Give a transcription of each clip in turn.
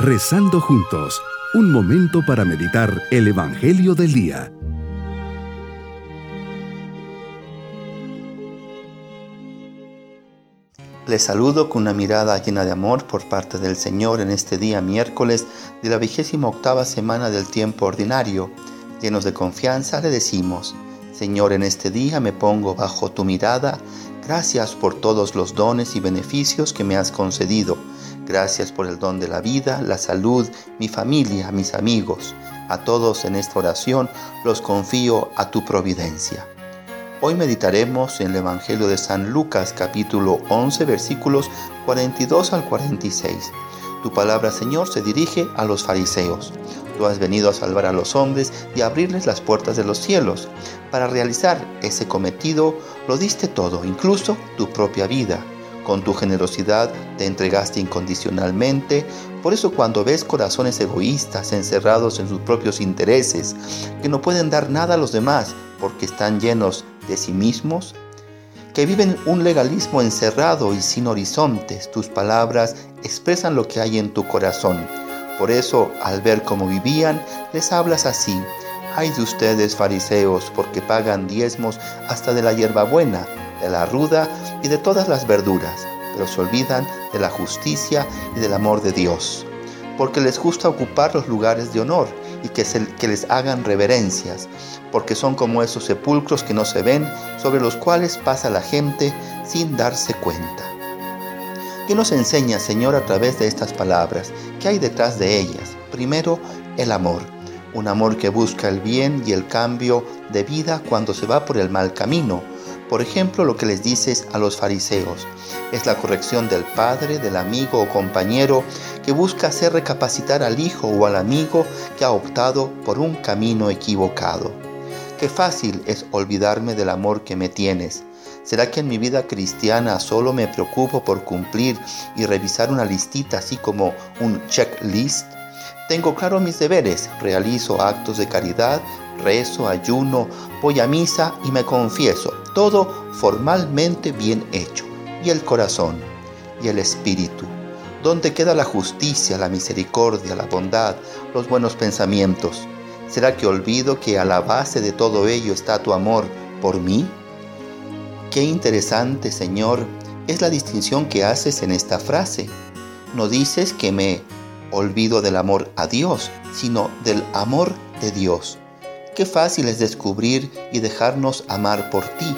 Rezando juntos, un momento para meditar el Evangelio del Día. Les saludo con una mirada llena de amor por parte del Señor en este día miércoles de la vigésima octava semana del tiempo ordinario. Llenos de confianza le decimos, Señor, en este día me pongo bajo tu mirada, gracias por todos los dones y beneficios que me has concedido Gracias por el don de la vida, la salud, mi familia, mis amigos. A todos en esta oración los confío a tu providencia. Hoy meditaremos en el Evangelio de San Lucas capítulo 11 versículos 42 al 46. Tu palabra, Señor, se dirige a los fariseos. Tú has venido a salvar a los hombres y abrirles las puertas de los cielos. Para realizar ese cometido, lo diste todo, incluso tu propia vida con tu generosidad te entregaste incondicionalmente. Por eso cuando ves corazones egoístas encerrados en sus propios intereses, que no pueden dar nada a los demás porque están llenos de sí mismos, que viven un legalismo encerrado y sin horizontes, tus palabras expresan lo que hay en tu corazón. Por eso, al ver cómo vivían, les hablas así. Ay de ustedes, fariseos, porque pagan diezmos hasta de la hierbabuena de la ruda y de todas las verduras, pero se olvidan de la justicia y del amor de Dios, porque les gusta ocupar los lugares de honor y que, que les hagan reverencias, porque son como esos sepulcros que no se ven, sobre los cuales pasa la gente sin darse cuenta. ¿Qué nos enseña, Señor, a través de estas palabras? ¿Qué hay detrás de ellas? Primero, el amor. Un amor que busca el bien y el cambio de vida cuando se va por el mal camino por ejemplo, lo que les dices a los fariseos es la corrección del padre, del amigo o compañero que busca hacer recapacitar al hijo o al amigo que ha optado por un camino equivocado. Qué fácil es olvidarme del amor que me tienes. ¿Será que en mi vida cristiana solo me preocupo por cumplir y revisar una listita así como un checklist? Tengo claro mis deberes, realizo actos de caridad, rezo, ayuno, voy a misa y me confieso, todo formalmente bien hecho. Y el corazón y el espíritu, ¿dónde queda la justicia, la misericordia, la bondad, los buenos pensamientos? ¿Será que olvido que a la base de todo ello está tu amor por mí? Qué interesante, Señor, es la distinción que haces en esta frase. No dices que me olvido del amor a Dios, sino del amor de Dios. Qué fácil es descubrir y dejarnos amar por ti.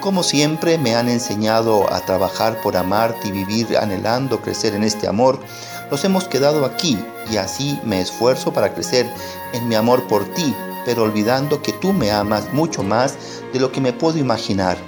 Como siempre me han enseñado a trabajar por amarte y vivir anhelando crecer en este amor, nos hemos quedado aquí y así me esfuerzo para crecer en mi amor por ti, pero olvidando que tú me amas mucho más de lo que me puedo imaginar.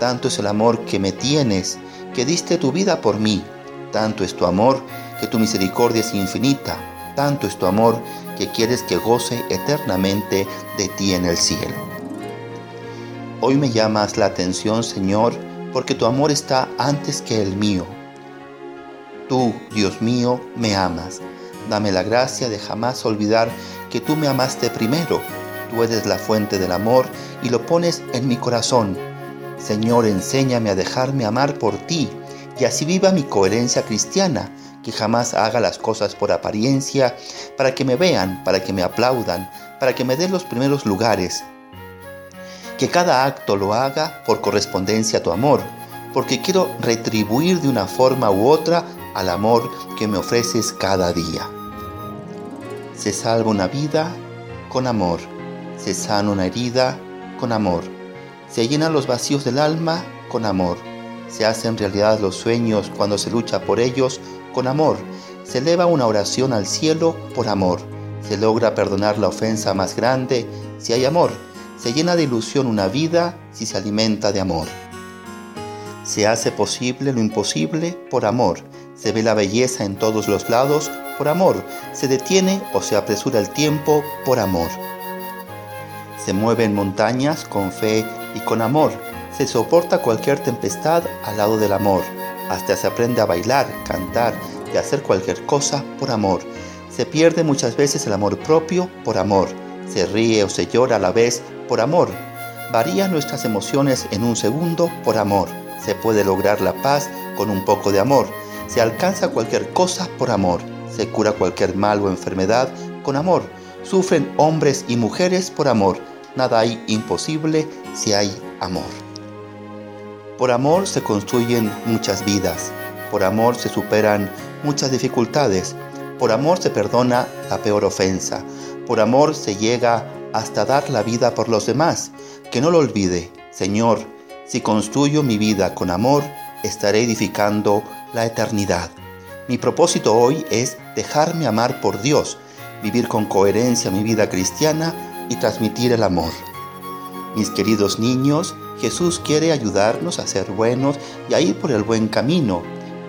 Tanto es el amor que me tienes, que diste tu vida por mí. Tanto es tu amor, que tu misericordia es infinita tanto es tu amor que quieres que goce eternamente de ti en el cielo. Hoy me llamas la atención, Señor, porque tu amor está antes que el mío. Tú, Dios mío, me amas. Dame la gracia de jamás olvidar que tú me amaste primero. Tú eres la fuente del amor y lo pones en mi corazón. Señor, enséñame a dejarme amar por ti y así viva mi coherencia cristiana que jamás haga las cosas por apariencia, para que me vean, para que me aplaudan, para que me den los primeros lugares. Que cada acto lo haga por correspondencia a tu amor, porque quiero retribuir de una forma u otra al amor que me ofreces cada día. Se salva una vida con amor, se sana una herida con amor, se llenan los vacíos del alma con amor, se hacen realidad los sueños cuando se lucha por ellos con amor. Se eleva una oración al cielo por amor. Se logra perdonar la ofensa más grande si hay amor. Se llena de ilusión una vida si se alimenta de amor. Se hace posible lo imposible por amor. Se ve la belleza en todos los lados por amor. Se detiene o se apresura el tiempo por amor. Se mueven montañas con fe y con amor. Se soporta cualquier tempestad al lado del amor. Hasta se aprende a bailar, cantar y hacer cualquier cosa por amor. Se pierde muchas veces el amor propio por amor. Se ríe o se llora a la vez por amor. Varían nuestras emociones en un segundo por amor. Se puede lograr la paz con un poco de amor. Se alcanza cualquier cosa por amor. Se cura cualquier mal o enfermedad con amor. Sufren hombres y mujeres por amor. Nada hay imposible si hay amor. Por amor se construyen muchas vidas. Por amor se superan muchas dificultades. Por amor se perdona la peor ofensa. Por amor se llega hasta dar la vida por los demás. Que no lo olvide, Señor, si construyo mi vida con amor, estaré edificando la eternidad. Mi propósito hoy es dejarme amar por Dios, vivir con coherencia mi vida cristiana y transmitir el amor. Mis queridos niños, Jesús quiere ayudarnos a ser buenos y a ir por el buen camino.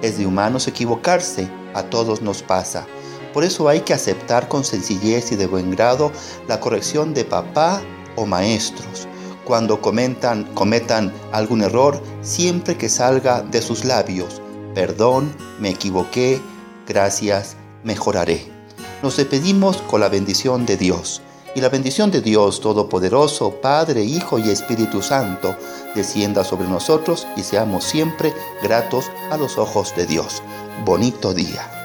Es de humanos equivocarse, a todos nos pasa. Por eso hay que aceptar con sencillez y de buen grado la corrección de papá o maestros. Cuando comentan, cometan algún error, siempre que salga de sus labios, perdón, me equivoqué, gracias, mejoraré. Nos despedimos con la bendición de Dios. Y la bendición de Dios Todopoderoso, Padre, Hijo y Espíritu Santo, descienda sobre nosotros y seamos siempre gratos a los ojos de Dios. Bonito día.